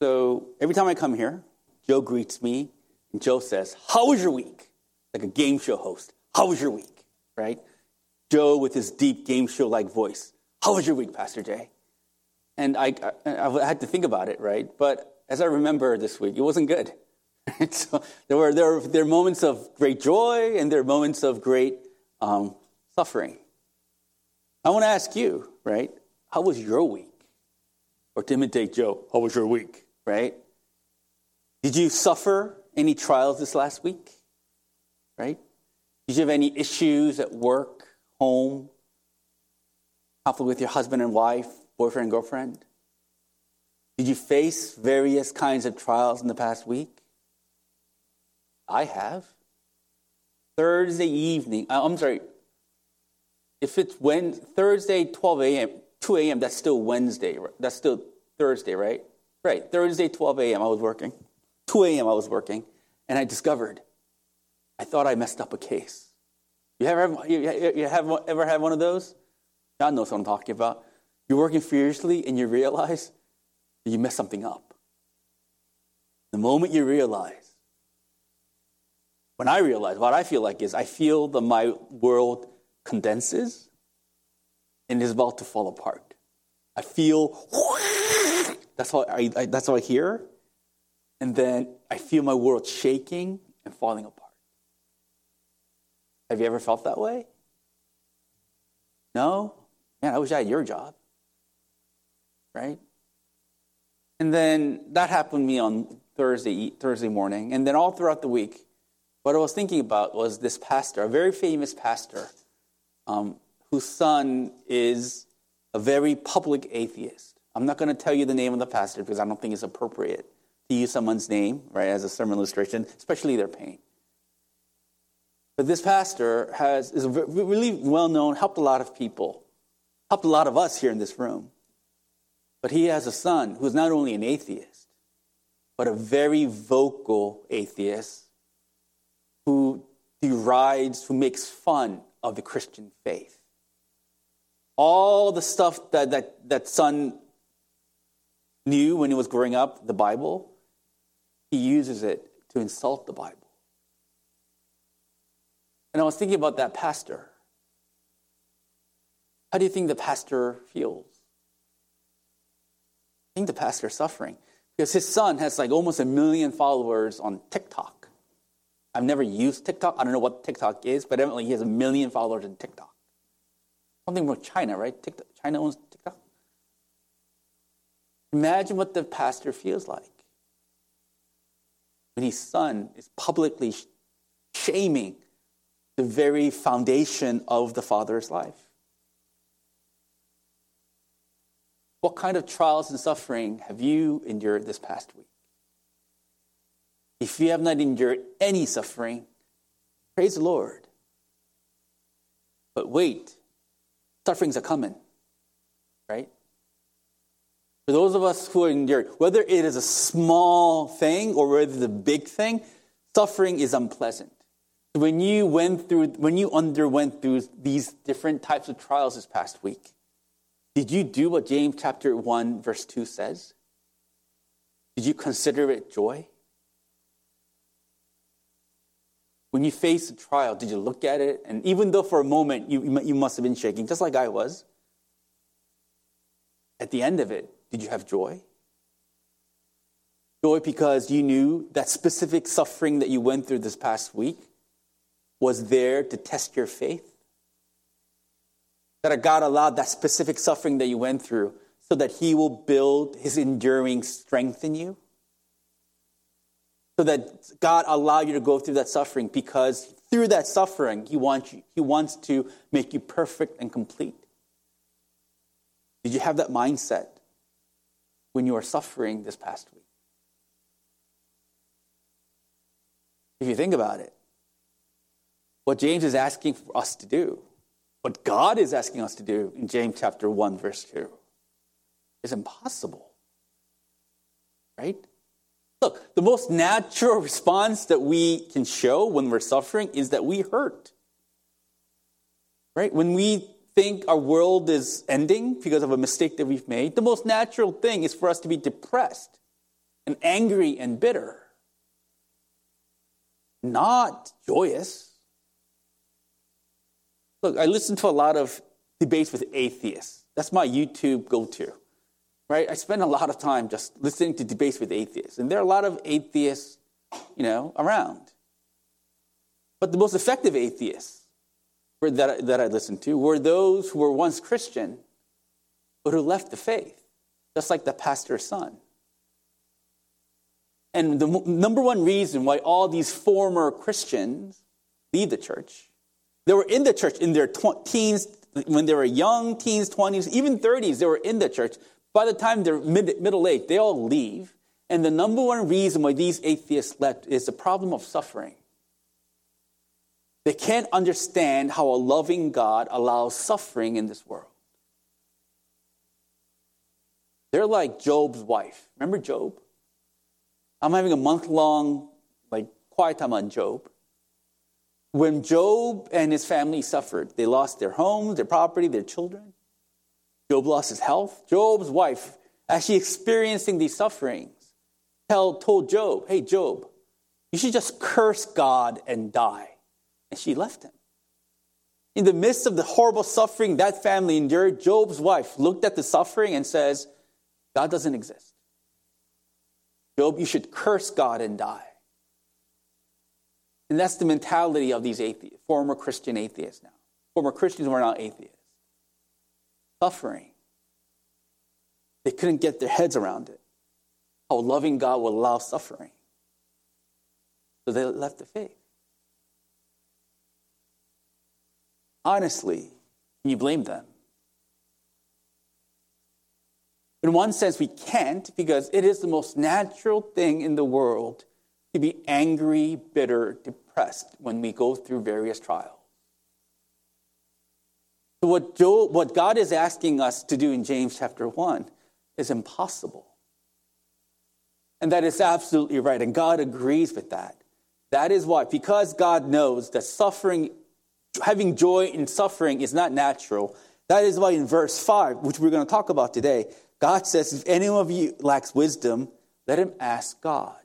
So every time I come here, Joe greets me, and Joe says, How was your week? Like a game show host. How was your week? Right? Joe with his deep game show like voice. How was your week, Pastor Jay? And I, I, I, had to think about it, right? But as I remember this week, it wasn't good. so there were, there, were, there were moments of great joy and there were moments of great um, suffering. I want to ask you, right? How was your week? Or to imitate Joe, how was your week, right? Did you suffer any trials this last week? Right? Did you have any issues at work, home, conflict with your husband and wife, boyfriend and girlfriend? Did you face various kinds of trials in the past week? I have. Thursday evening, uh, I'm sorry, if it's when Thursday, 12 a.m., 2 a.m., that's still Wednesday. That's still Thursday, right? Right. Thursday, 12 a.m., I was working. 2 a.m., I was working, and I discovered I thought I messed up a case. You ever have, you, you have ever had one of those? God knows what I'm talking about. You're working furiously and you realize you messed something up. The moment you realize, when I realize, what I feel like is I feel that my world condenses and is about to fall apart. I feel, that's how I, I, that's how I hear. And then I feel my world shaking and falling apart. Have you ever felt that way? No? Man, I wish I had your job. Right? And then that happened to me on Thursday, Thursday morning. And then all throughout the week, what I was thinking about was this pastor, a very famous pastor, um, whose son is a very public atheist. I'm not going to tell you the name of the pastor because I don't think it's appropriate to use someone's name, right, as a sermon illustration, especially their pain. But this pastor has, is really well known, helped a lot of people, helped a lot of us here in this room. But he has a son who is not only an atheist, but a very vocal atheist who derides, who makes fun of the Christian faith. All the stuff that that, that son knew when he was growing up, the Bible, he uses it to insult the Bible. And I was thinking about that pastor. How do you think the pastor feels? I think the pastor is suffering because his son has like almost a million followers on TikTok. I've never used TikTok. I don't know what TikTok is, but evidently he has a million followers on TikTok. Something from China, right? TikTok, China owns TikTok. Imagine what the pastor feels like when his son is publicly shaming the very foundation of the father's life. What kind of trials and suffering have you endured this past week? If you have not endured any suffering, praise the Lord. But wait, sufferings are coming, right? For those of us who endure, whether it is a small thing or whether it's a big thing, suffering is unpleasant. When you went through, when you underwent through these different types of trials this past week, did you do what James chapter 1 verse 2 says? Did you consider it joy? When you faced a trial, did you look at it? And even though for a moment you, you must have been shaking, just like I was, at the end of it, did you have joy? Joy because you knew that specific suffering that you went through this past week was there to test your faith? That God allowed that specific suffering that you went through so that He will build His enduring strength in you? So that God allowed you to go through that suffering because through that suffering, He wants, you, he wants to make you perfect and complete. Did you have that mindset when you are suffering this past week? If you think about it, what James is asking for us to do, what God is asking us to do in James chapter 1, verse 2, is impossible. Right? Look, the most natural response that we can show when we're suffering is that we hurt. Right? When we think our world is ending because of a mistake that we've made, the most natural thing is for us to be depressed. and angry and bitter, not joyous. Look, I listen to a lot of debates with atheists. That's my YouTube go to, right? I spend a lot of time just listening to debates with atheists, and there are a lot of atheists, you know, around. But the most effective atheists that, that I listened to were those who were once Christian, but who left the faith, just like the pastor's son. And the number one reason why all these former Christians leave the church, they were in the church in their tw- teens, when they were young, teens, 20s, even 30s, they were in the church. By the time they're mid- middle age, they all leave. And the number one reason why these atheists left is the problem of suffering. They can't understand how a loving God allows suffering in this world. They're like Job's wife. Remember Job? I'm having a month long like quiet time on Job. When Job and his family suffered, they lost their homes, their property, their children. Job lost his health. Job's wife, actually experiencing these sufferings, told Job, Hey, Job, you should just curse God and die. And she left him. In the midst of the horrible suffering that family endured, Job's wife looked at the suffering and says, God doesn't exist. Job, you should curse God and die. And that's the mentality of these atheists, former Christian atheists now. Former Christians who are now atheists. Suffering. They couldn't get their heads around it. How loving God will allow suffering. So they left the faith. Honestly, you blame them? In one sense, we can't because it is the most natural thing in the world to be angry, bitter, depressed when we go through various trials. So, what, what God is asking us to do in James chapter 1 is impossible. And that is absolutely right. And God agrees with that. That is why, because God knows that suffering, having joy in suffering is not natural, that is why in verse 5, which we're going to talk about today, God says, if any of you lacks wisdom, let him ask God.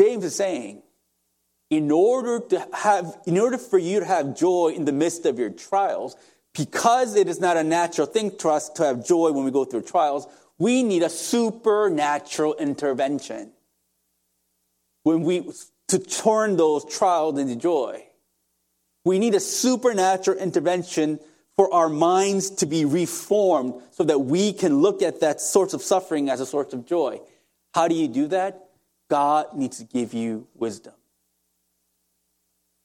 James is saying, in order to have, in order for you to have joy in the midst of your trials, because it is not a natural thing to us to have joy when we go through trials, we need a supernatural intervention. When we, to turn those trials into joy. We need a supernatural intervention for our minds to be reformed so that we can look at that source of suffering as a source of joy. How do you do that? God needs to give you wisdom.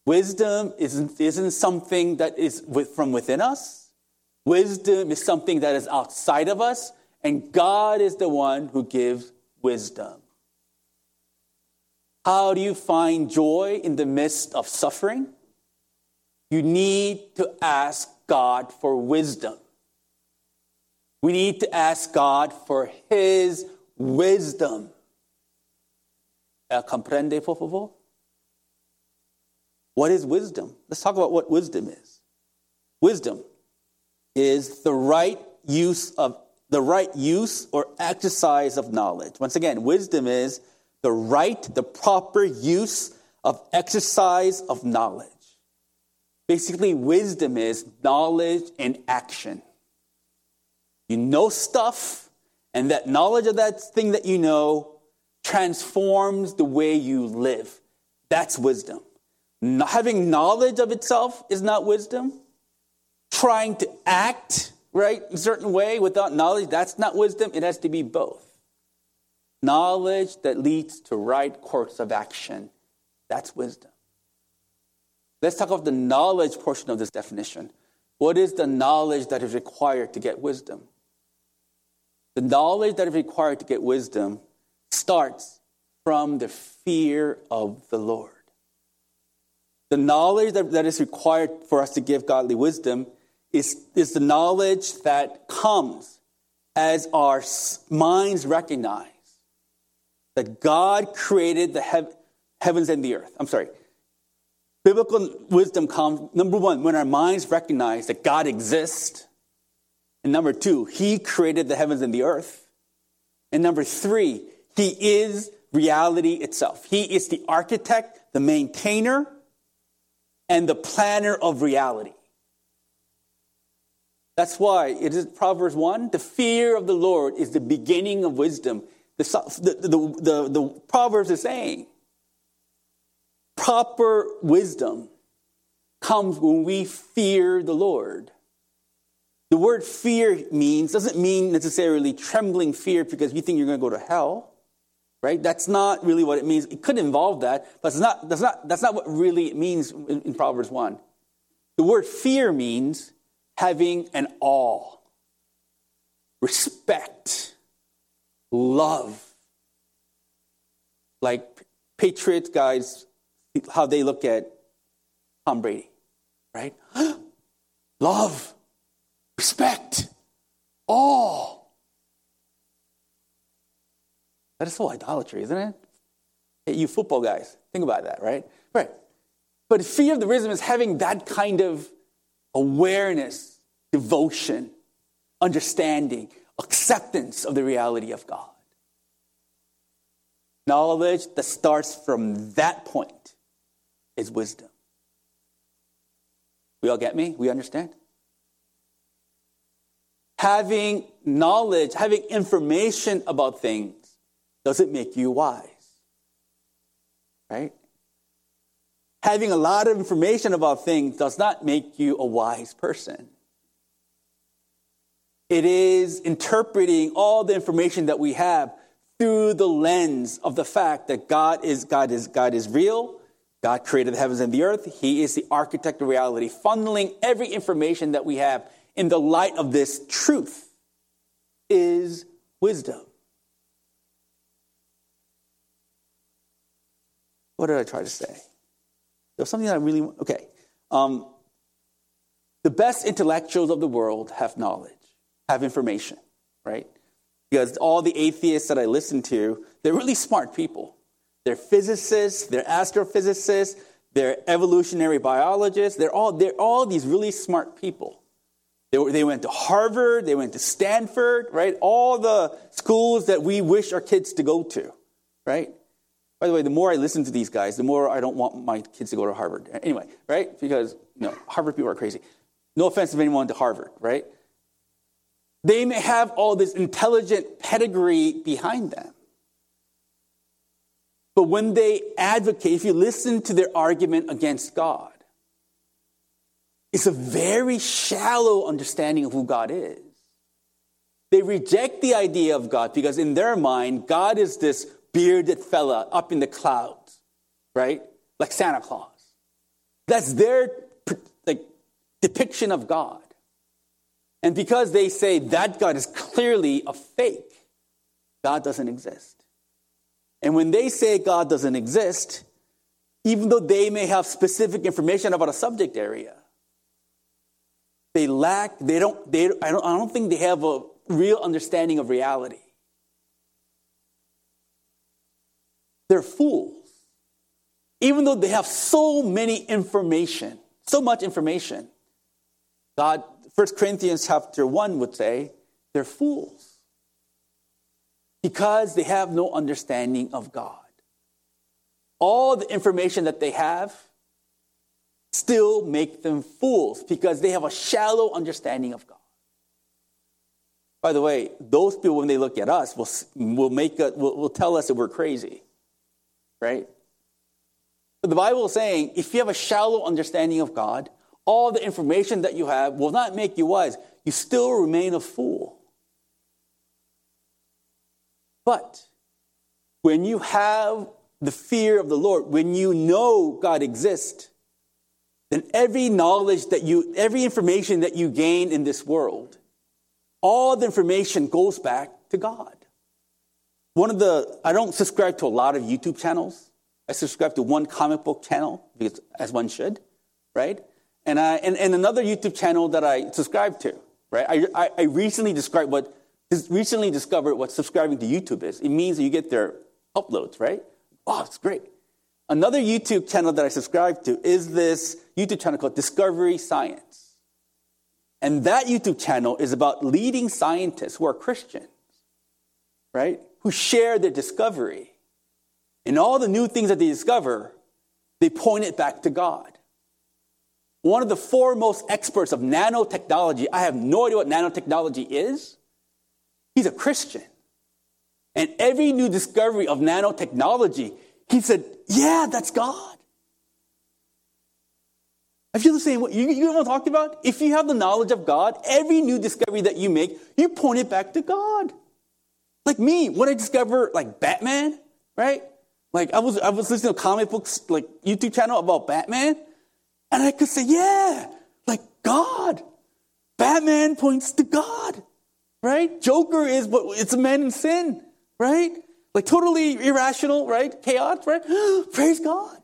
Wisdom isn't, isn't something that is with, from within us. Wisdom is something that is outside of us, and God is the one who gives wisdom. How do you find joy in the midst of suffering? You need to ask God for wisdom. We need to ask God for His wisdom. Uh, comprende, por favor? What is wisdom? Let's talk about what wisdom is. Wisdom is the right use of the right use or exercise of knowledge. Once again, wisdom is the right, the proper use of exercise of knowledge. Basically, wisdom is knowledge and action. You know stuff, and that knowledge of that thing that you know transforms the way you live. That's wisdom. Not having knowledge of itself is not wisdom. Trying to act, right, a certain way without knowledge, that's not wisdom. It has to be both. Knowledge that leads to right course of action, that's wisdom. Let's talk about the knowledge portion of this definition. What is the knowledge that is required to get wisdom? The knowledge that is required to get wisdom starts from the fear of the Lord. The knowledge that, that is required for us to give godly wisdom is, is the knowledge that comes as our minds recognize that God created the hev- heavens and the earth. I'm sorry, Biblical wisdom comes, number one, when our minds recognize that God exists. And number two, He created the heavens and the earth. And number three, he is reality itself. He is the architect, the maintainer, and the planner of reality. That's why it is Proverbs 1 the fear of the Lord is the beginning of wisdom. The, the, the, the, the Proverbs is saying proper wisdom comes when we fear the Lord. The word fear means, doesn't mean necessarily trembling fear because you think you're going to go to hell, right? That's not really what it means. It could involve that, but it's not, that's, not, that's not what really it means in, in Proverbs 1. The word fear means having an awe, respect, love. Like Patriot guys, how they look at Tom Brady, right? love respect, awe. That is so idolatry, isn't it? Hey, you football guys, think about that, right? Right. But fear of the risen is having that kind of awareness, devotion, understanding, acceptance of the reality of God. Knowledge that starts from that point is wisdom. We all get me? We understand? having knowledge, having information about things doesn't make you wise. Right? Having a lot of information about things does not make you a wise person. It is interpreting all the information that we have through the lens of the fact that God is God is God is real. God created the heavens and the earth. He is the architect of reality, funneling every information that we have in the light of this truth is wisdom. What did I try to say? There's something that I really okay. Um, the best intellectuals of the world have knowledge, have information, right? Because all the atheists that I listen to, they're really smart people. They're physicists, they're astrophysicists, they're evolutionary biologists. They're all, they're all these really smart people. They, were, they went to Harvard, they went to Stanford, right? All the schools that we wish our kids to go to, right? By the way, the more I listen to these guys, the more I don't want my kids to go to Harvard. Anyway, right? Because, you know, Harvard people are crazy. No offense if anyone to Harvard, right? They may have all this intelligent pedigree behind them. But when they advocate, if you listen to their argument against God, it's a very shallow understanding of who God is. They reject the idea of God because in their mind, God is this bearded fella up in the clouds, right? Like Santa Claus. That's their like, depiction of God. And because they say that God is clearly a fake, God doesn't exist. And when they say God doesn't exist, even though they may have specific information about a subject area, they lack, they don't, they, I, don't, I don't think they have a real understanding of reality. They're fools. Even though they have so many information, so much information, God, 1 Corinthians chapter 1 would say, they're fools. Because they have no understanding of God. All the information that they have still make them fools because they have a shallow understanding of God. By the way, those people, when they look at us, will, will, make a, will, will tell us that we're crazy, right? But the Bible is saying if you have a shallow understanding of God, all the information that you have will not make you wise. You still remain a fool. But when you have the fear of the Lord, when you know God exists, then every knowledge that you, every information that you gain in this world, all the information goes back to God. One of the, I don't subscribe to a lot of YouTube channels. I subscribe to one comic book channel, because, as one should, right? And, I, and, and another YouTube channel that I subscribe to, right? I, I, I recently described what, recently discovered what subscribing to YouTube is. It means that you get their uploads, right? Oh, it's great. Another YouTube channel that I subscribe to is this YouTube channel called Discovery Science. And that YouTube channel is about leading scientists who are Christians, right, who share their discovery. And all the new things that they discover, they point it back to God. One of the foremost experts of nanotechnology, I have no idea what nanotechnology is. He's a Christian. And every new discovery of nanotechnology, he said, Yeah, that's God. I feel the same way. You, you know what I'm talking about? If you have the knowledge of God, every new discovery that you make, you point it back to God. Like me, when I discover like Batman, right? Like I was I was listening to comic books like YouTube channel about Batman, and I could say, yeah, like God. Batman points to God. Right? Joker is what it's a man in sin, right? Like totally irrational, right? Chaos, right? Praise God.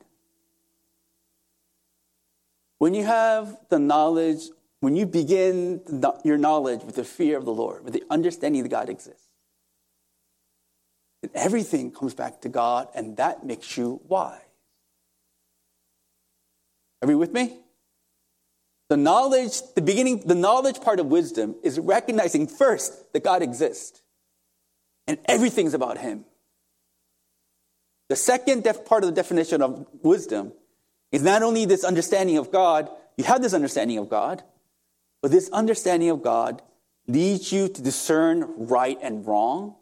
When you have the knowledge, when you begin your knowledge with the fear of the Lord, with the understanding that God exists, and everything comes back to God, and that makes you wise. Are you with me? The knowledge, the beginning, the knowledge part of wisdom is recognizing first that God exists and everything's about Him. The second def- part of the definition of wisdom is not only this understanding of God, you have this understanding of God, but this understanding of God leads you to discern right and wrong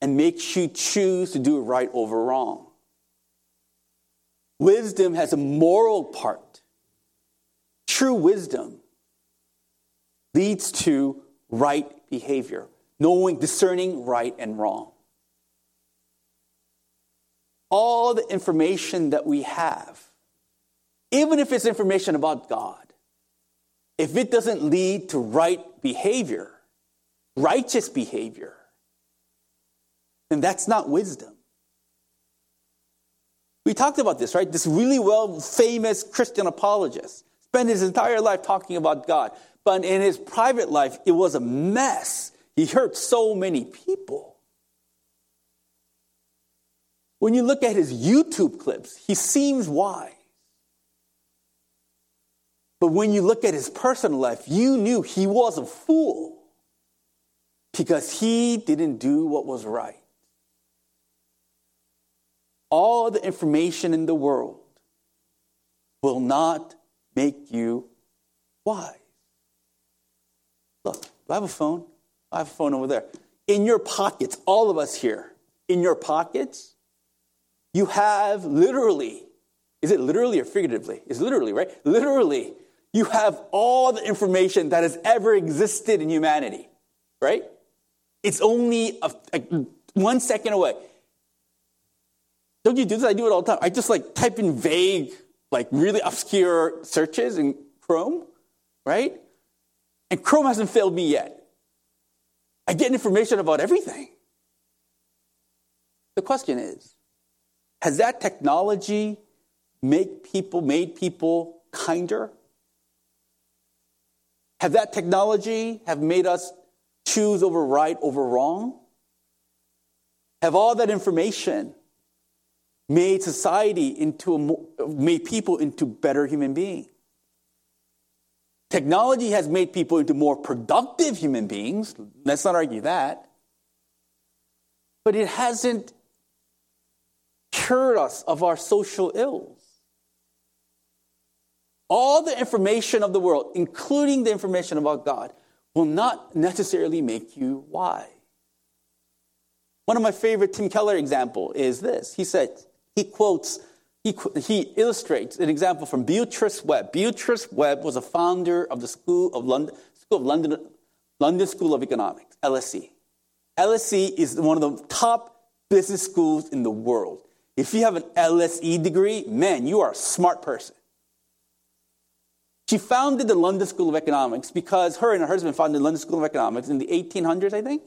and makes you choose to do right over wrong. Wisdom has a moral part. True wisdom leads to right behavior, knowing, discerning right and wrong. All the information that we have, even if it's information about God, if it doesn't lead to right behavior, righteous behavior, then that's not wisdom. We talked about this, right? This really well famous Christian apologist spent his entire life talking about God. But in his private life, it was a mess. He hurt so many people. When you look at his YouTube clips, he seems wise. But when you look at his personal life, you knew he was a fool because he didn't do what was right all the information in the world will not make you wise. Look, I have a phone. I have a phone over there. In your pockets, all of us here, in your pockets, you have literally, is it literally or figuratively? It's literally, right? Literally, you have all the information that has ever existed in humanity, right? It's only a, a, one second away. Don't you do this? I do it all the time. I just like type in vague, like really obscure searches in Chrome, right? And Chrome hasn't failed me yet. I get information about everything. The question is, has that technology make people made people kinder? Have that technology have made us choose over right over wrong? Have all that information made society into a, made people into better human beings. Technology has made people into more productive human beings. Let's not argue that. But it hasn't cured us of our social ills. All the information of the world, including the information about God, will not necessarily make you wise. One of my favorite Tim Keller example is this. He said, he quotes, he, he illustrates an example from Beatrice Webb. Beatrice Webb was a founder of the School of London, School of London, London School of Economics, LSE. LSE is one of the top business schools in the world. If you have an LSE degree, man, you are a smart person. She founded the London School of Economics because her and her husband founded the London School of Economics in the 1800s, I think,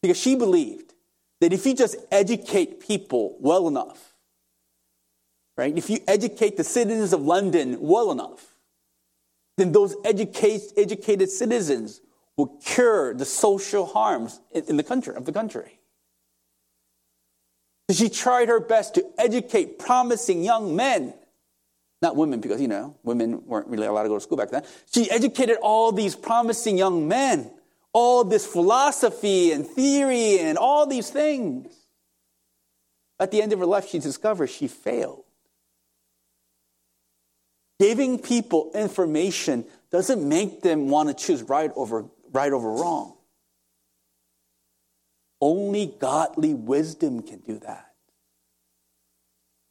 because she believed that if you just educate people well enough, right, if you educate the citizens of London well enough, then those educate, educated citizens will cure the social harms in the country of the country. She tried her best to educate promising young men, not women, because you know women weren't really allowed to go to school back then. She educated all these promising young men all this philosophy and theory and all these things. At the end of her life, she discovers she failed. Giving people information doesn't make them want to choose right over, right over wrong. Only godly wisdom can do that.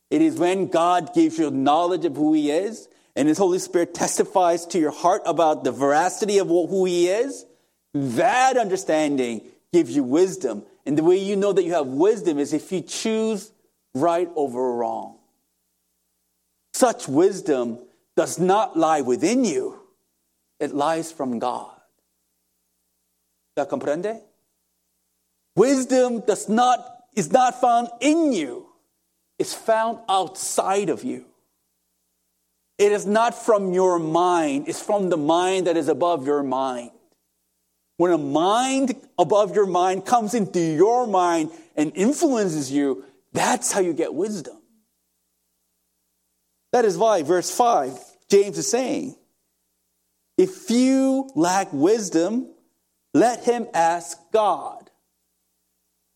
It is when God gives you knowledge of who He is and His Holy Spirit testifies to your heart about the veracity of who He is. That understanding gives you wisdom. And the way you know that you have wisdom is if you choose right over wrong. Such wisdom does not lie within you, it lies from God. ¿La comprende? Wisdom does not, is not found in you, it's found outside of you. It is not from your mind, it's from the mind that is above your mind. When a mind above your mind comes into your mind and influences you, that's how you get wisdom. That is why, verse 5, James is saying, if you lack wisdom, let him ask God.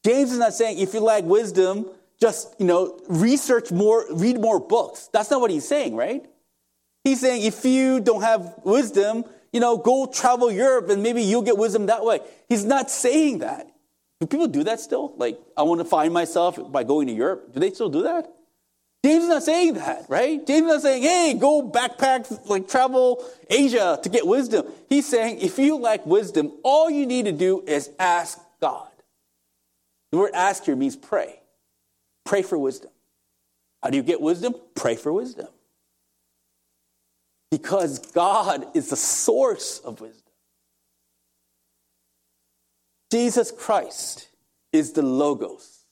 James is not saying if you lack wisdom, just, you know, research more, read more books. That's not what he's saying, right? He's saying if you don't have wisdom, you know, go travel Europe and maybe you'll get wisdom that way. He's not saying that. Do people do that still? Like, I want to find myself by going to Europe. Do they still do that? James is not saying that, right? James is not saying, hey, go backpack, like travel Asia to get wisdom. He's saying, if you lack wisdom, all you need to do is ask God. The word ask here means pray. Pray for wisdom. How do you get wisdom? Pray for wisdom. Because God is the source of wisdom. Jesus Christ is the Logos.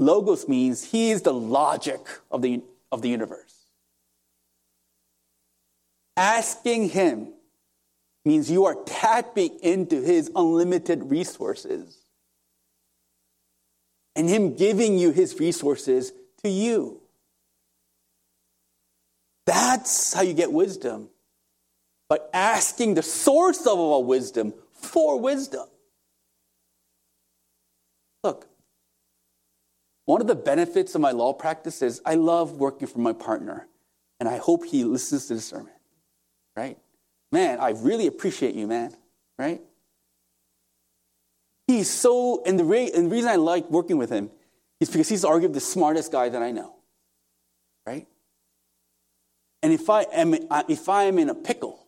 Logos means he is the logic of the, of the universe. Asking him means you are tapping into his unlimited resources and him giving you his resources to you. That's how you get wisdom. By asking the source of all wisdom for wisdom. Look, one of the benefits of my law practice is I love working for my partner, and I hope he listens to the sermon, right? Man, I really appreciate you, man, right? He's so, and the, re- and the reason I like working with him is because he's arguably the smartest guy that I know? And if I am, uh, if I am in a pickle,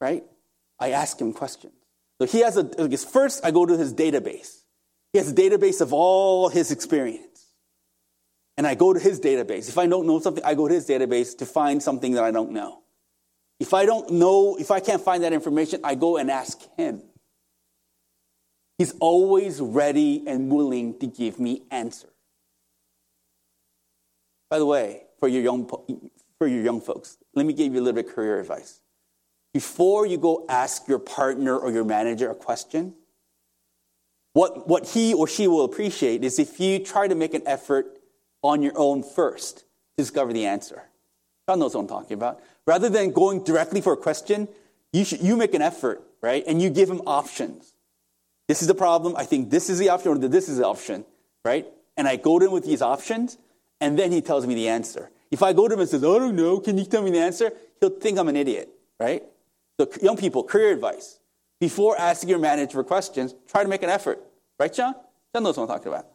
right, I ask him questions. So he has a, first I go to his database. He has a database of all his experience. And I go to his database. If I don't know something, I go to his database to find something that I don't know. If I don't know, if I can't find that information, I go and ask him. He's always ready and willing to give me answers. By the way, for your young, for your young folks, let me give you a little bit of career advice. Before you go ask your partner or your manager a question, what, what he or she will appreciate is if you try to make an effort on your own first to discover the answer. God knows what I'm talking about. Rather than going directly for a question, you, should, you make an effort, right? And you give him options. This is the problem. I think this is the option, or this is the option, right? And I go to him with these options, and then he tells me the answer. If I go to him and says, I don't know, can you tell me the answer? He'll think I'm an idiot, right? So, young people, career advice before asking your manager for questions, try to make an effort. Right, John? John knows what I'm talking about.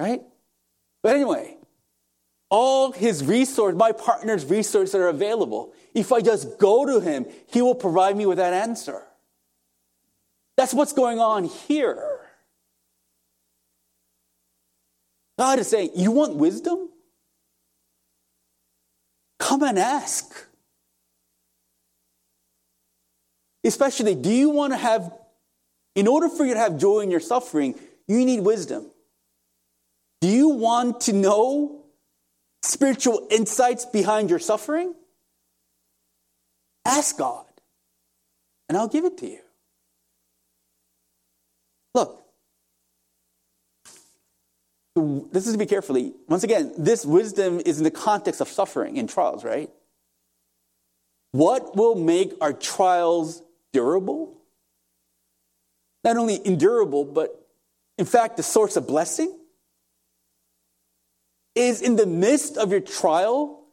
Right? But anyway, all his resources, my partner's resources that are available. If I just go to him, he will provide me with that answer. That's what's going on here. God is saying, You want wisdom? Come and ask. Especially, do you want to have, in order for you to have joy in your suffering, you need wisdom. Do you want to know spiritual insights behind your suffering? Ask God, and I'll give it to you. Look, this is to be carefully. Once again, this wisdom is in the context of suffering and trials, right? What will make our trials durable not only endurable, but in fact, the source of blessing is in the midst of your trial.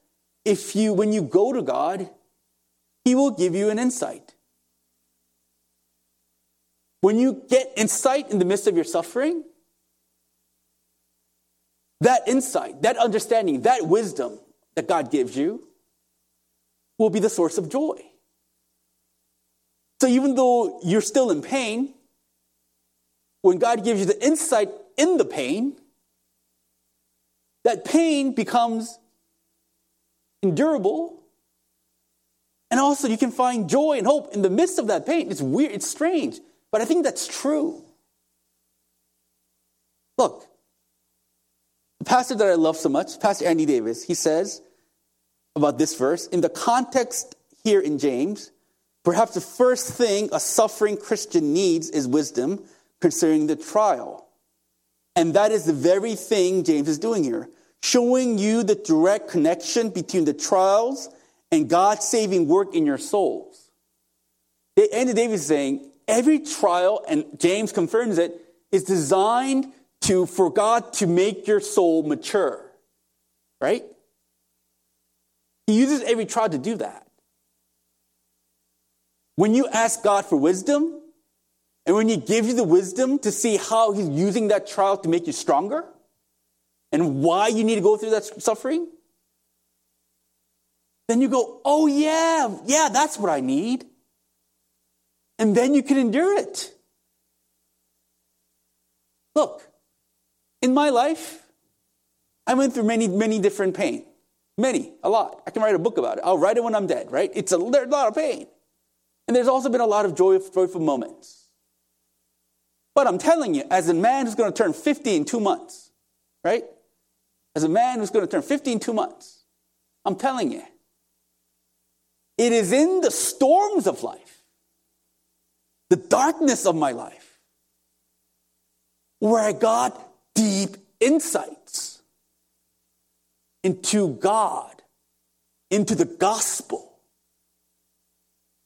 If you, when you go to God, He will give you an insight. When you get insight in the midst of your suffering, that insight, that understanding, that wisdom that God gives you will be the source of joy. So even though you're still in pain, when God gives you the insight in the pain, that pain becomes endurable. And also, you can find joy and hope in the midst of that pain. It's weird, it's strange, but I think that's true. Look, the pastor that I love so much, Pastor Andy Davis, he says about this verse, in the context here in James, perhaps the first thing a suffering Christian needs is wisdom concerning the trial. And that is the very thing James is doing here, showing you the direct connection between the trials and God's saving work in your souls. Andy Davis is saying every trial, and James confirms it, is designed to, for God to make your soul mature. Right? He uses every trial to do that. When you ask God for wisdom, and when He gives you the wisdom to see how He's using that trial to make you stronger, and why you need to go through that suffering, then you go, oh, yeah, yeah, that's what I need. And then you can endure it. Look, in my life, I went through many, many different pain. Many, a lot. I can write a book about it. I'll write it when I'm dead, right? It's a, there's a lot of pain. And there's also been a lot of joy, joyful moments. But I'm telling you, as a man who's going to turn 50 in two months, right? As a man who's going to turn 50 in two months, I'm telling you, it is in the storms of life, the darkness of my life, where I got deep insights into God, into the gospel,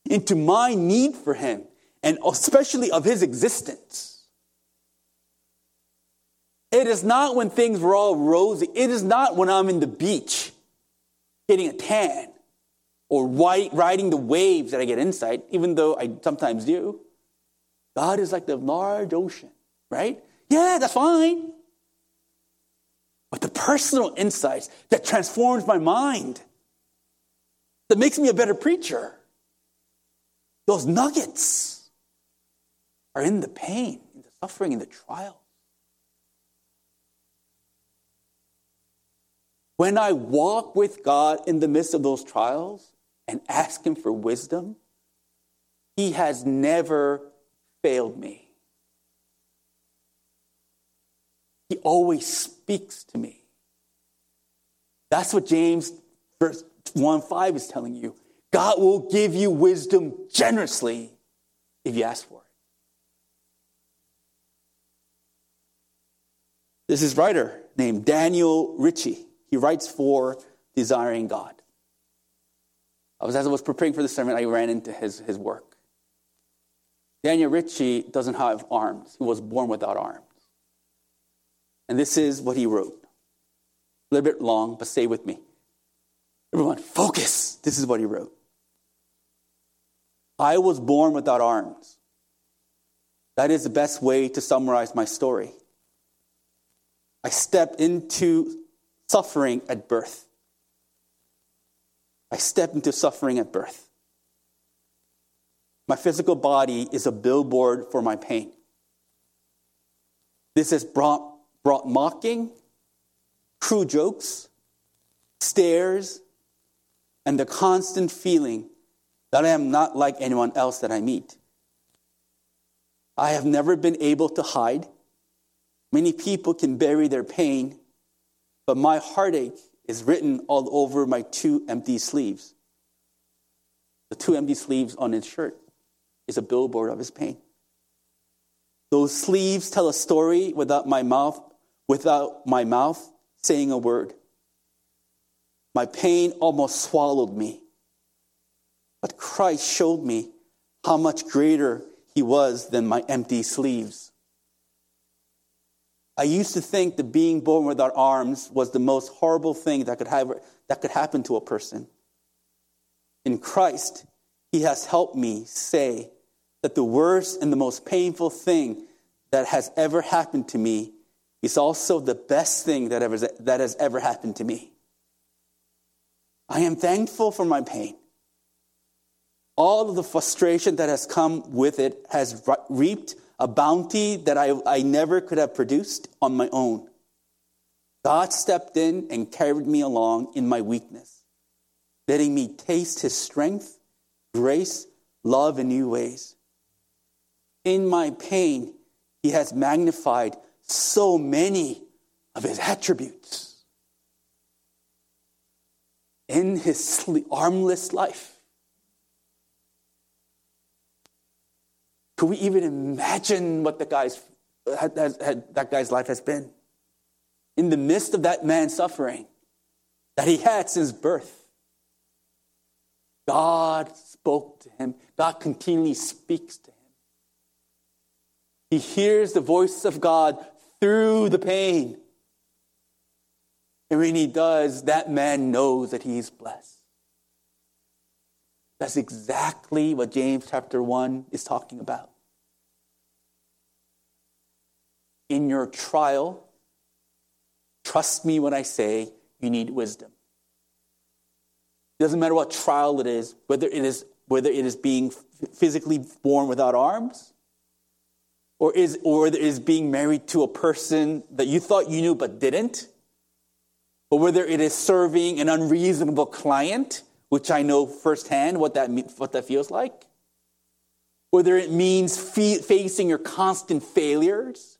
into my need for Him, and especially of His existence. It is not when things were all rosy. It is not when I'm in the beach getting a tan or white, riding the waves that I get insight, even though I sometimes do. God is like the large ocean, right? Yeah, that's fine but the personal insights that transforms my mind, that makes me a better preacher. Those nuggets are in the pain, in the suffering, in the trial. When I walk with God in the midst of those trials and ask Him for wisdom, He has never failed me. He always speaks to me. That's what James verse 1 5 is telling you. God will give you wisdom generously if you ask for it. This is writer named Daniel Ritchie. He writes for Desiring God. I was, as I was preparing for the sermon, I ran into his, his work. Daniel Ritchie doesn't have arms. He was born without arms. And this is what he wrote. A little bit long, but stay with me. Everyone, focus. This is what he wrote. I was born without arms. That is the best way to summarize my story. I stepped into suffering at birth. I stepped into suffering at birth. My physical body is a billboard for my pain. This has brought brought mocking, cruel jokes, stares, and the constant feeling that I am not like anyone else that I meet. I have never been able to hide. Many people can bury their pain, but my heartache is written all over my two empty sleeves. The two empty sleeves on his shirt is a billboard of his pain. Those sleeves tell a story without my mouth without my mouth saying a word. My pain almost swallowed me. But Christ showed me how much greater He was than my empty sleeves. I used to think that being born without arms was the most horrible thing that could, have, that could happen to a person. In Christ, He has helped me say that the worst and the most painful thing that has ever happened to me is also the best thing that, ever, that has ever happened to me. I am thankful for my pain. All of the frustration that has come with it has reaped a bounty that I, I never could have produced on my own. God stepped in and carried me along in my weakness, letting me taste his strength, grace, love in new ways. In my pain, he has magnified so many of his attributes. In his armless life, Could we even imagine what the guy's, had, had, that guy's life has been? In the midst of that man's suffering that he had since birth, God spoke to him. God continually speaks to him. He hears the voice of God through the pain. And when he does, that man knows that he's blessed. That's exactly what James chapter 1 is talking about. In your trial, trust me when I say you need wisdom. It doesn't matter what trial it is, whether it is, whether it is being physically born without arms, or is or is being married to a person that you thought you knew but didn't, or whether it is serving an unreasonable client which I know firsthand what that, what that feels like. Whether it means facing your constant failures,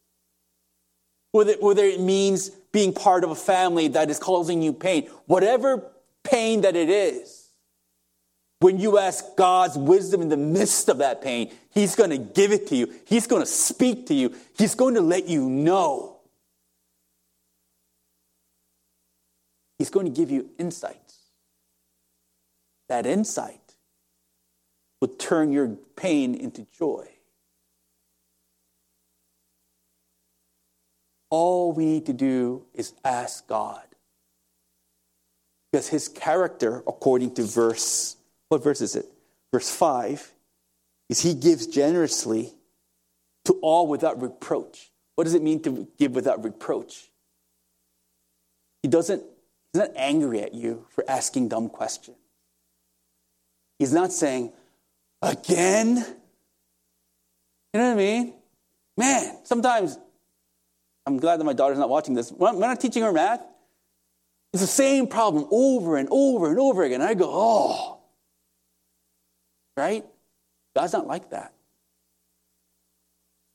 whether, whether it means being part of a family that is causing you pain, whatever pain that it is, when you ask God's wisdom in the midst of that pain, He's going to give it to you. He's going to speak to you. He's going to let you know. He's going to give you insights that insight will turn your pain into joy. All we need to do is ask God. Because his character, according to verse, what verse is it? Verse 5, is he gives generously to all without reproach. What does it mean to give without reproach? He doesn't, he's not angry at you for asking dumb questions. He's not saying, again? You know what I mean? Man, sometimes I'm glad that my daughter's not watching this. When I'm teaching her math, it's the same problem over and over and over again. I go, oh. Right? God's not like that.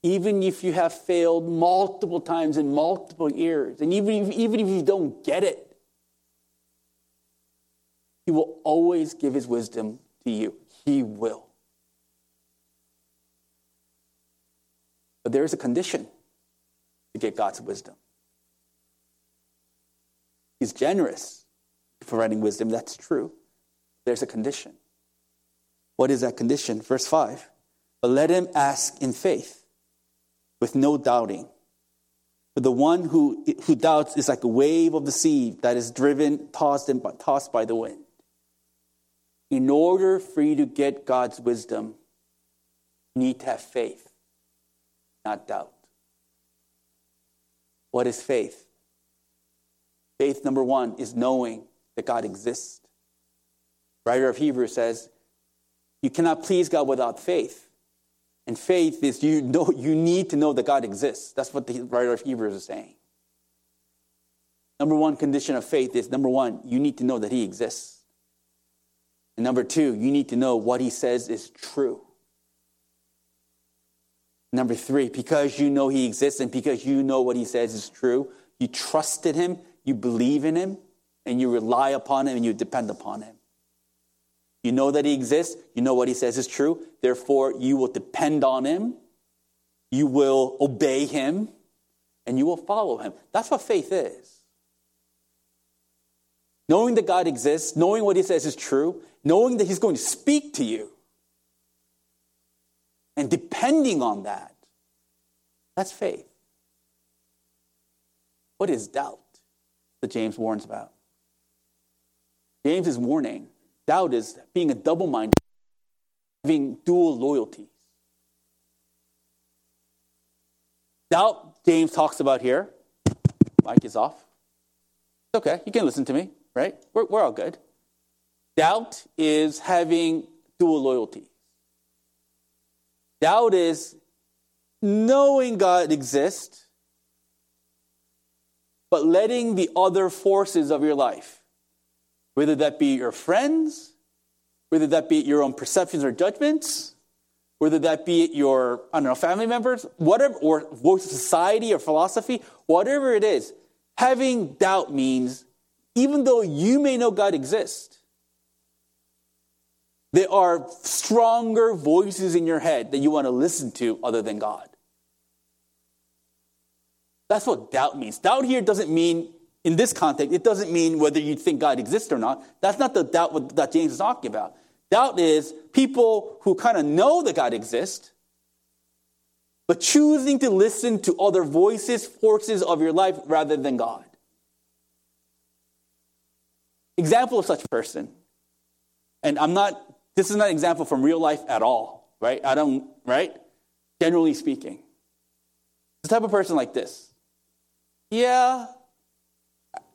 Even if you have failed multiple times in multiple years, and even if, even if you don't get it, He will always give His wisdom to you. He will. But there is a condition to get God's wisdom. He's generous providing wisdom, that's true. There's a condition. What is that condition? Verse 5 But let him ask in faith, with no doubting. For the one who, who doubts is like a wave of the sea that is driven, tossed, and tossed by the wind. In order for you to get God's wisdom, you need to have faith, not doubt. What is faith? Faith, number one, is knowing that God exists. Writer of Hebrews says, You cannot please God without faith. And faith is you know you need to know that God exists. That's what the writer of Hebrews is saying. Number one condition of faith is number one, you need to know that He exists. And number two, you need to know what he says is true. Number three, because you know he exists and because you know what he says is true, you trusted him, you believe in him, and you rely upon him and you depend upon him. You know that he exists, you know what he says is true, therefore you will depend on him, you will obey him, and you will follow him. That's what faith is. Knowing that God exists, knowing what he says is true, knowing that he's going to speak to you. and depending on that, that's faith. What is doubt that James warns about? James is warning doubt is being a double minded, having dual loyalties. Doubt, James talks about here. Mic is off. It's okay, you can listen to me, right? We're, we're all good. Doubt is having dual loyalties. Doubt is knowing God exists, but letting the other forces of your life, whether that be your friends, whether that be your own perceptions or judgments, whether that be your, I don't know, family members, whatever, or voice of society or philosophy, whatever it is, having doubt means even though you may know God exists, there are stronger voices in your head that you want to listen to other than God. That's what doubt means. Doubt here doesn't mean, in this context, it doesn't mean whether you think God exists or not. That's not the doubt that James is talking about. Doubt is people who kind of know that God exists, but choosing to listen to other voices, forces of your life rather than God. Example of such person, and I'm not this is not an example from real life at all, right? I don't, right? Generally speaking. The type of person like this. Yeah.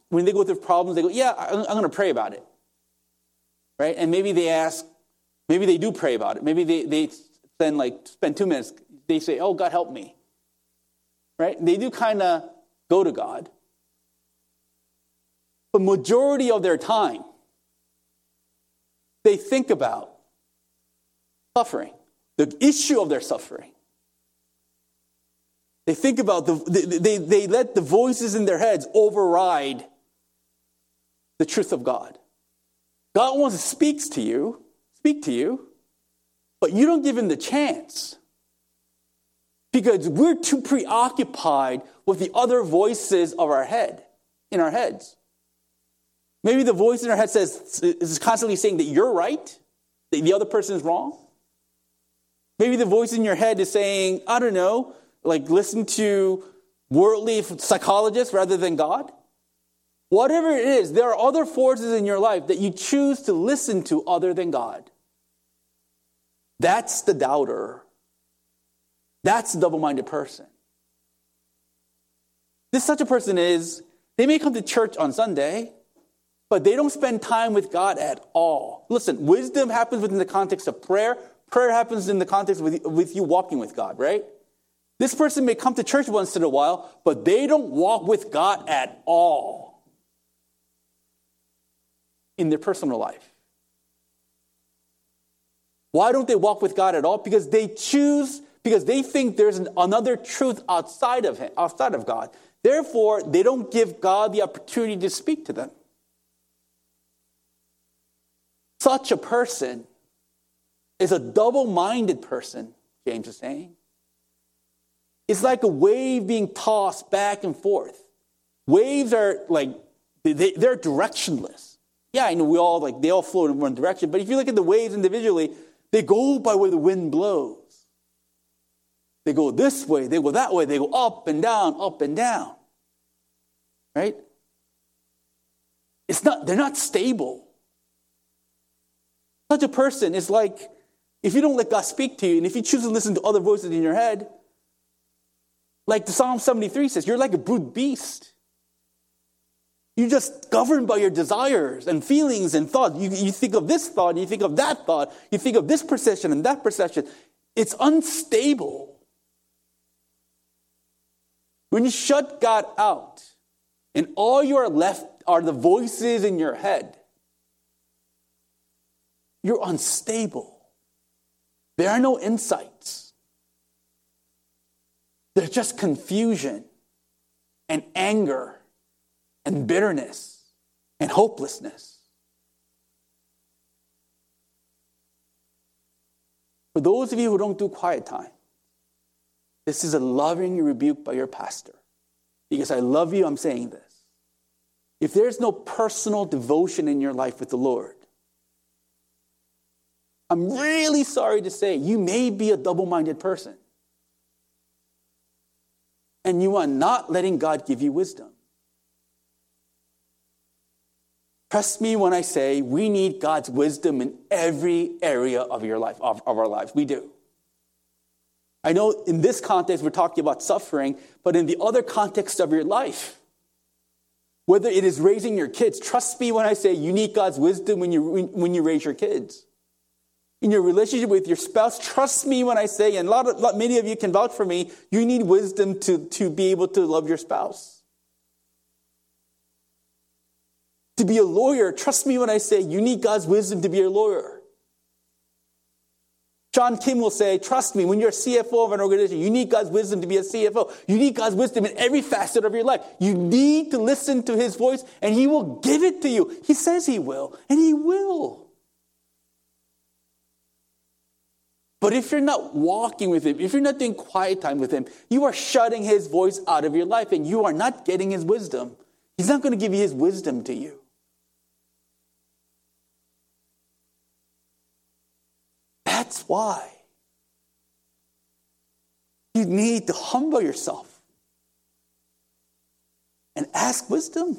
When they go through problems, they go, yeah, I'm, I'm going to pray about it. Right? And maybe they ask, maybe they do pray about it. Maybe they, they spend like, spend two minutes. They say, oh, God, help me. Right? They do kind of go to God. But majority of their time, they think about suffering, the issue of their suffering. They think about the, they, they, they let the voices in their heads override the truth of God. God wants to speak to you, speak to you, but you don't give him the chance. Because we're too preoccupied with the other voices of our head, in our heads. Maybe the voice in our head says is constantly saying that you're right, that the other person is wrong. Maybe the voice in your head is saying, I don't know, like listen to worldly psychologists rather than God. Whatever it is, there are other forces in your life that you choose to listen to other than God. That's the doubter. That's the double minded person. This such a person is, they may come to church on Sunday, but they don't spend time with God at all. Listen, wisdom happens within the context of prayer. Prayer happens in the context with, with you walking with God, right? This person may come to church once in a while, but they don't walk with God at all in their personal life. Why don't they walk with God at all? Because they choose, because they think there's an, another truth outside of him, outside of God. Therefore, they don't give God the opportunity to speak to them. Such a person is a double minded person, James is saying. It's like a wave being tossed back and forth. Waves are like, they, they're directionless. Yeah, I know we all like, they all flow in one direction, but if you look at the waves individually, they go by where the wind blows. They go this way, they go that way, they go up and down, up and down. Right? It's not, they're not stable. Such a person is like if you don't let God speak to you, and if you choose to listen to other voices in your head, like the Psalm 73 says, you're like a brute beast. You're just governed by your desires and feelings and thoughts. You, you think of this thought, you think of that thought, you think of this perception and that perception. It's unstable. When you shut God out, and all you are left are the voices in your head, you're unstable. There are no insights. There's just confusion and anger and bitterness and hopelessness. For those of you who don't do quiet time, this is a loving rebuke by your pastor. Because I love you, I'm saying this. If there's no personal devotion in your life with the Lord, I'm really sorry to say you may be a double minded person. And you are not letting God give you wisdom. Trust me when I say we need God's wisdom in every area of your life, of, of our lives. We do. I know in this context we're talking about suffering, but in the other context of your life, whether it is raising your kids, trust me when I say you need God's wisdom when you, when you raise your kids. In your relationship with your spouse, trust me when I say, and a lot of, many of you can vouch for me, you need wisdom to, to be able to love your spouse. To be a lawyer, trust me when I say you need God's wisdom to be a lawyer. John Kim will say, trust me, when you're a CFO of an organization, you need God's wisdom to be a CFO. You need God's wisdom in every facet of your life. You need to listen to his voice and he will give it to you. He says he will, and he will. But if you're not walking with him, if you're not doing quiet time with him, you are shutting his voice out of your life and you are not getting his wisdom. He's not going to give you his wisdom to you. That's why you need to humble yourself and ask wisdom.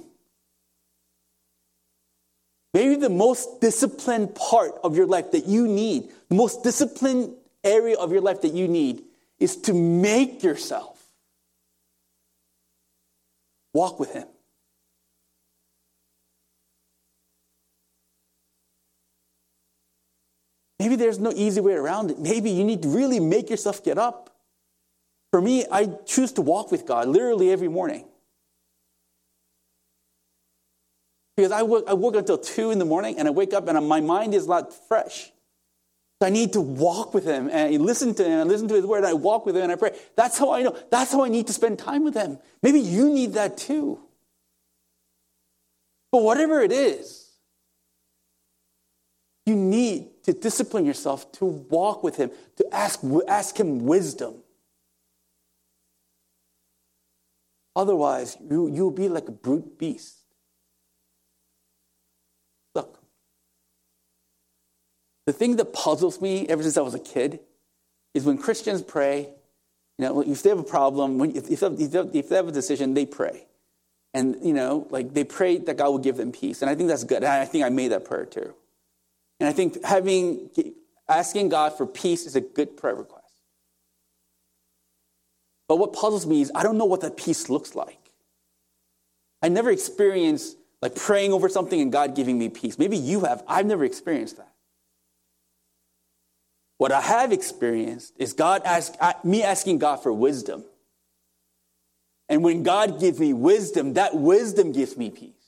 Maybe the most disciplined part of your life that you need, the most disciplined area of your life that you need, is to make yourself walk with Him. Maybe there's no easy way around it. Maybe you need to really make yourself get up. For me, I choose to walk with God literally every morning. Because I work, I work until 2 in the morning and I wake up and my mind is not fresh. So I need to walk with him and I listen to him and listen to his word and I walk with him and I pray. That's how I know. That's how I need to spend time with him. Maybe you need that too. But whatever it is, you need to discipline yourself to walk with Him, to ask, ask Him wisdom. Otherwise, you, you'll be like a brute beast. Look, the thing that puzzles me ever since I was a kid is when Christians pray, you know, if they have a problem, when, if, if, if they have a decision, they pray. And, you know, like they pray that God will give them peace. And I think that's good. I think I made that prayer too. And I think having, asking God for peace is a good prayer request. But what puzzles me is I don't know what that peace looks like. I never experienced like praying over something and God giving me peace. Maybe you have. I've never experienced that. What I have experienced is God ask, me asking God for wisdom. And when God gives me wisdom, that wisdom gives me peace.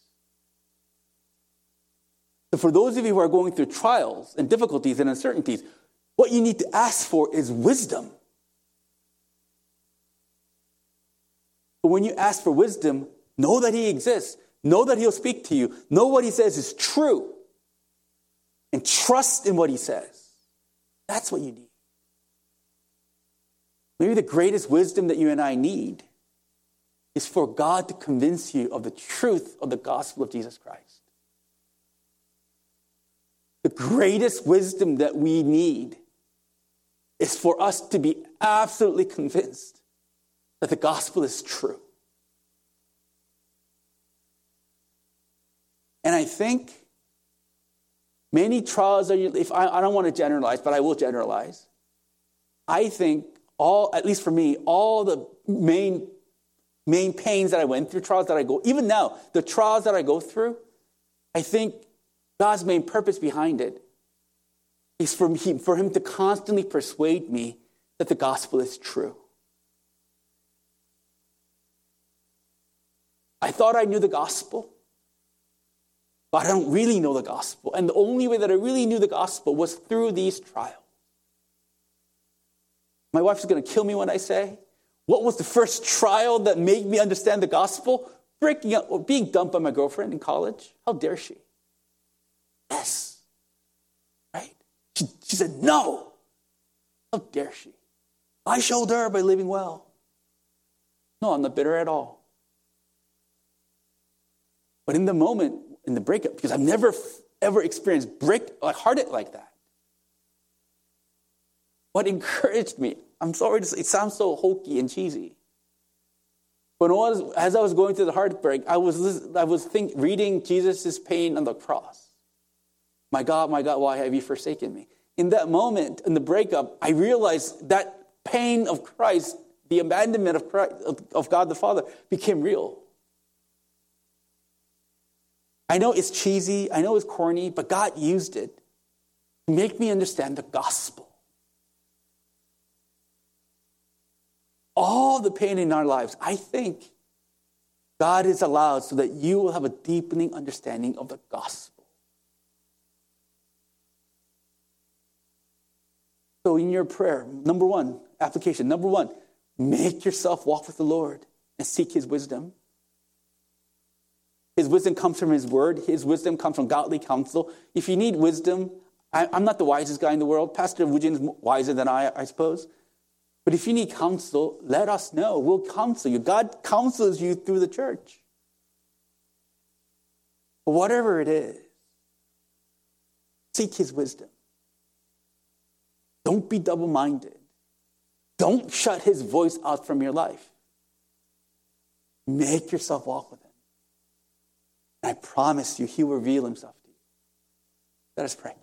So for those of you who are going through trials and difficulties and uncertainties, what you need to ask for is wisdom. But when you ask for wisdom, know that He exists, know that He'll speak to you, know what He says is true, and trust in what He says. That's what you need. Maybe the greatest wisdom that you and I need is for God to convince you of the truth of the gospel of Jesus Christ. The greatest wisdom that we need is for us to be absolutely convinced that the gospel is true. And I think many trials are, if I, I don't want to generalize, but I will generalize. I think all, at least for me, all the main, main pains that I went through, trials that I go, even now, the trials that I go through, I think God's main purpose behind it is for, me, for Him to constantly persuade me that the gospel is true. I thought I knew the gospel, but I don't really know the gospel. And the only way that I really knew the gospel was through these trials. My wife's going to kill me when I say, what was the first trial that made me understand the gospel? Breaking up, being dumped by my girlfriend in college. How dare she? Yes. Right? She, she said, No. How dare she? I showed her by living well. No, I'm not bitter at all. But in the moment, in the breakup, because I've never ever experienced break like heartache like that. what encouraged me, I'm sorry to say, it sounds so hokey and cheesy. But as I was going through the heartbreak, I was, I was think, reading Jesus' pain on the cross. My God, my God, why have you forsaken me? In that moment, in the breakup, I realized that pain of Christ, the abandonment of, Christ, of God the Father, became real. I know it's cheesy, I know it's corny, but God used it to make me understand the gospel. All the pain in our lives, I think God is allowed so that you will have a deepening understanding of the gospel. So, in your prayer, number one, application, number one, make yourself walk with the Lord and seek his wisdom. His wisdom comes from his word, his wisdom comes from godly counsel. If you need wisdom, I, am not the wisest guy in the world. Pastor Wujin is wiser than I, I suppose. But if you need counsel, let us know. We'll counsel you. God counsels you through the church. Whatever it is, seek his wisdom. Don't be double minded. Don't shut his voice out from your life. Make yourself walk with him. And I promise you, he will reveal himself to you. Let us pray.